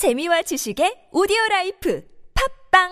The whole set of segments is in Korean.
재미와 지식의 오디오 라이프 팟빵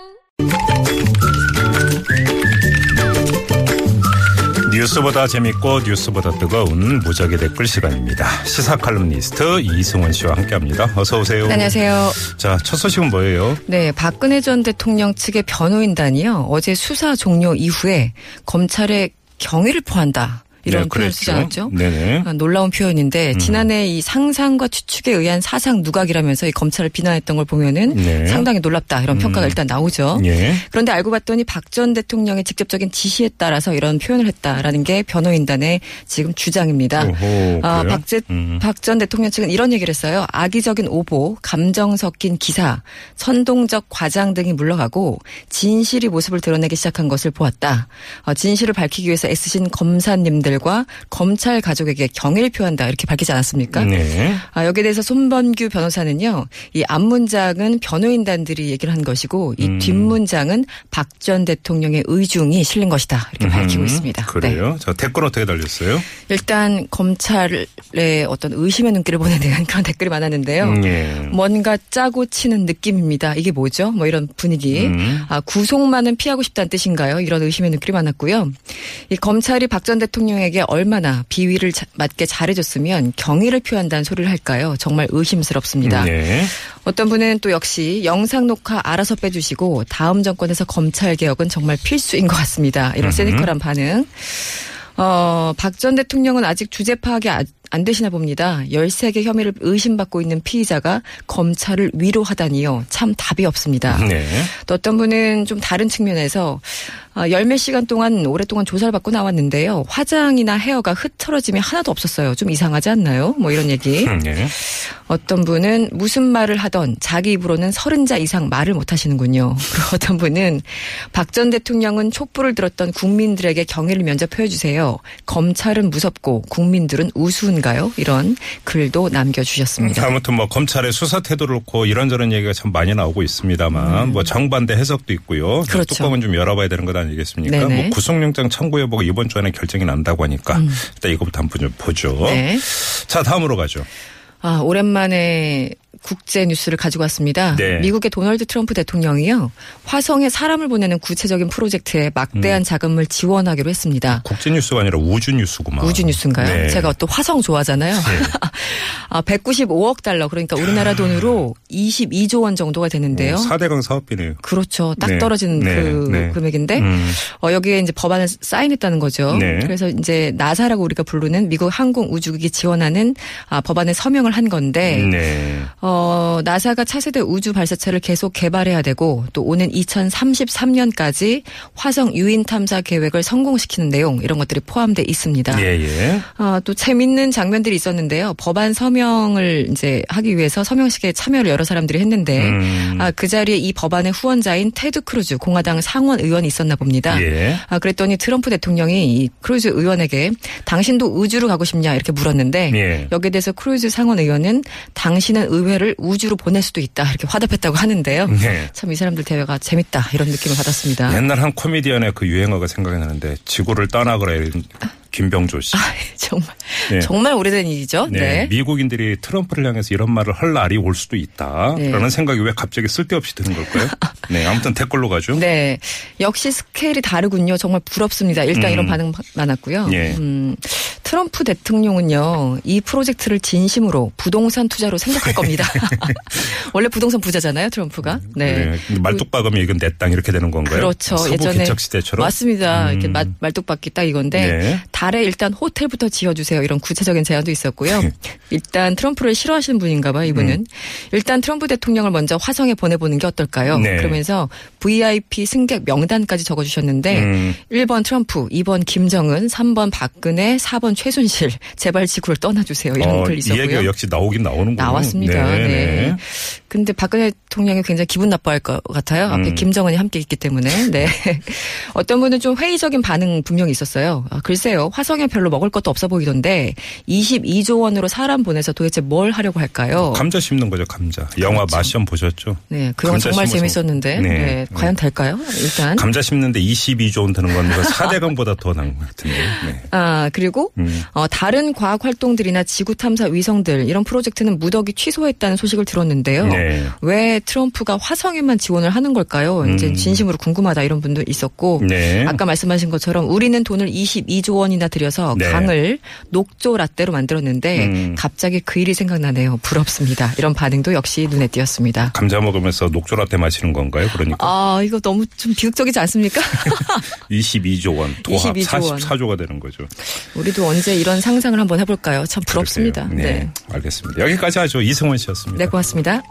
뉴스보다 재밌고 뉴스보다 뜨거운 무적의 댓글 시간입니다. 시사 칼럼니스트 이승원 씨와 함께합니다. 어서 오세요. 네, 안녕하세요. 자, 첫 소식은 뭐예요? 네, 박근혜 전 대통령 측의 변호인단이요. 어제 수사 종료 이후에 검찰에 경의를 표한다. 이런 네, 표현을. 쓰지 않았죠? 네네. 아, 놀라운 표현인데 음. 지난해 이 상상과 추측에 의한 사상누각이라면서 이 검찰을 비난했던 걸 보면은 네. 상당히 놀랍다 이런 평가가 음. 일단 나오죠. 예. 그런데 알고 봤더니 박 전 대통령의 직접적인 지시에 따라서 이런 표현을 했다라는 게 변호인단의 지금 주장입니다. 오호, 아? 박제, 음. 박 대통령 측은 이런 얘기를 했어요. 악의적인 오보, 감정 섞인 기사, 선동적 과장 등이 물러가고 진실이 모습을 드러내기 시작한 것을 보았다. 어, 진실을 밝히기 위해서 애쓰신 검사님들 과 검찰 가족에게 경의를 표한다 이렇게 밝히지 않았습니까? 네. 아, 여기에 대해서 손범규 변호사는요, 이 앞문장은 변호인단들이 얘기를 한 것이고, 이 음. 뒷문장은 박 전 대통령의 의중이 실린 것이다. 이렇게 밝히고 음, 있습니다. 네. 그래요? 자, 댓글 어떻게 달렸어요? 일단 검찰의 어떤 의심의 눈길을 보내는 그런 댓글이 많았는데요. 음, 예. 뭔가 짜고 치는 느낌입니다. 이게 뭐죠? 뭐 이런 분위기. 음. 아, 구속만은 피하고 싶다는 뜻인가요? 이런 의심의 눈길이 많았고요. 이 검찰이 박 전 대통령 에게 얼마나 비위를 자- 맞게 잘해줬으면 경의를 표한다는 소리를 할까요? 정말 의심스럽습니다. 네. 어떤 분은 또 역시 영상 녹화 알아서 빼주시고 다음 정권에서 검찰 개혁은 정말 필수인 것 같습니다. 이런 음흠. 세니컬한 반응. 어, 박 전 대통령은 아직 주제 파악이 아- 안 되시나 봅니다. 13개 혐의를 의심받고 있는 피의자가 검찰을 위로하다니요. 참 답이 없습니다. 네. 또 어떤 분은 좀 다른 측면에서 아, 열몇 시간 동안 오랫동안 조사를 받고 나왔는데요. 화장이나 헤어가 흐트러짐이 하나도 없었어요. 좀 이상하지 않나요? 뭐 이런 얘기. 음, 예. 어떤 분은 무슨 말을 하던 자기 입으로는 서른 자 이상 말을 못 하시는군요. 그리고 어떤 분은 박 전 대통령은 촛불을 들었던 국민들에게 경의를 면접해 주세요. 검찰은 무섭고 국민들은 우스운 가요? 이런 글도 남겨주셨습니다. 아무튼 뭐 검찰의 수사 태도를 놓고 이런저런 얘기가 참 많이 나오고 있습니다만 뭐 정반대 해석도 있고요. 음. 그렇죠. 뚜껑은 좀 열어봐야 되는 것 아니겠습니까? 네네. 음. 뭐 구속영장 청구 여부가 이번 주 안에 결정이 난다고 하니까 일단 이거부터 한번 좀 보죠. 네. 자 다음으로 가죠. 아, 오랜만에 국제 뉴스를 가지고 왔습니다. 네. 미국의 도널드 트럼프 대통령이요. 화성에 사람을 보내는 구체적인 프로젝트에 막대한 자금을 지원하기로 했습니다. 국제 뉴스가 아니라 우주 뉴스구만. 우주 뉴스인가요? 네. 제가 또 화성 좋아하잖아요. 아, 195억 달러 그러니까 우리나라 돈으로 22조 원 정도가 되는데요. 4대강 사업비네요. 그렇죠. 딱 네. 떨어지는 네. 그 네. 금액인데 음. 어, 여기에 이제 법안을 사인했다는 거죠. 네. 그래서 이제 나사라고 우리가 부르는 미국 항공 우주국이 지원하는 아, 법안에 서명을 한 건데 네. 어, 나사가 차세대 우주 발사체를 계속 개발해야 되고 또 오는 2033년까지 화성 유인 탐사 계획을 성공시키는 내용 이런 것들이 포함돼 있습니다. 예, 예. 아, 또 재밌는 장면들이 있었는데요. 법안 서명을 이제 하기 위해서 서명식에 참여를 여러 사람들이 했는데 음. 아, 그 자리에 이 법안의 후원자인 테드 크루즈 공화당 상원 의원이 있었나 봅니다. 예. 아, 그랬더니 트럼프 대통령이 이 크루즈 의원에게 당신도 우주로 가고 싶냐 이렇게 물었는데 예. 여기에 대해서 크루즈 상원 의원은 당신은 의회 를 우주로 보낼 수도 있다 이렇게 화답했다고 하는데요. 네. 참 이 사람들 대화가 재밌다 이런 느낌을 받았습니다. 옛날 한 코미디언의 그 유행어가 생각이 나는데 지구를 떠나거라 이런 김병조 씨. 정말 네. 정말 오래된 일이죠. 네. 네. 미국인들이 트럼프를 향해서 이런 말을 할 날이 올 수도 있다. 네. 라는 생각이 왜 갑자기 쓸데없이 드는 걸까요? 네. 아무튼 댓글로 가죠. 네. 역시 스케일이 다르군요. 정말 부럽습니다. 일단 음. 이런 반응 많았고요. 예. 음, 트럼프 대통령은요, 이 프로젝트를 진심으로 부동산 투자로 생각할 겁니다. 원래 부동산 부자잖아요, 트럼프가. 네. 네. 근데 말뚝박으면 이건 내 땅 이렇게 되는 건가요? 그렇죠. 예전에 개척 시대처럼. 맞습니다. 이렇게 음. 말, 말뚝박기 딱 이건데 네. 달에 일단 호텔부터 지어주세요. 이런 구체적인 제안도 있었고요. 일단 트럼프를 싫어하시는 분인가 봐 이분은. 일단 트럼프 대통령을 먼저 화성에 보내보는 게 어떨까요? 네. 그러면서 VIP 승객 명단까지 적어주셨는데 음. 1번 트럼프, 2번 김정은, 3번 박근혜, 4번 최순실. 제발 지구를 떠나주세요. 이런 어, 글이 있었고요. 얘기가 역시 나오긴 나오는군요. 나왔습니다. 네. 근데 박근혜 대통령이 굉장히 기분 나빠할 것 같아요. 앞에 음. 김정은이 함께 있기 때문에. 네. 어떤 분은 좀 회의적인 반응 분명히 있었어요. 아, 글쎄요. 화성에 별로 먹을 것도 없어 보이던데 22조 원으로 사람 보내서 도대체 뭘 하려고 할까요? 감자 심는 거죠, 감자. 영화 마시험 보셨죠? 네. 그건 정말. 재밌었는데. 네. 네. 과연 될까요? 일단. 감자 심는데 22조 원 드는 건 이거 4대강보다 더 나은 것 같은데. 네. 아, 그리고 음. 어, 다른 과학 활동들이나 지구 탐사 위성들 이런 프로젝트는 무더기 취소했다는 소식을 들었는데요. 네. 네. 왜 트럼프가 화성에만 지원을 하는 걸까요? 이제 음. 진심으로 궁금하다 이런 분도 있었고 네. 아까 말씀하신 것처럼 우리는 돈을 22조 원이나 들여서 네. 강을 녹조 라떼로 만들었는데 음. 갑자기 그 일이 생각나네요. 부럽습니다. 이런 반응도 역시 눈에 띄었습니다. 감자 먹으면서 녹조 라떼 마시는 건가요? 그러니까 아, 이거 너무 좀 비극적이지 않습니까? 22조 원, 도합 22조 원. 44조가 되는 거죠. 우리도 언제 이런 상상을 한번 해볼까요? 참 부럽습니다. 그러세요. 네, 알겠습니다. 여기까지 하죠. 이승원 씨였습니다. 네, 고맙습니다.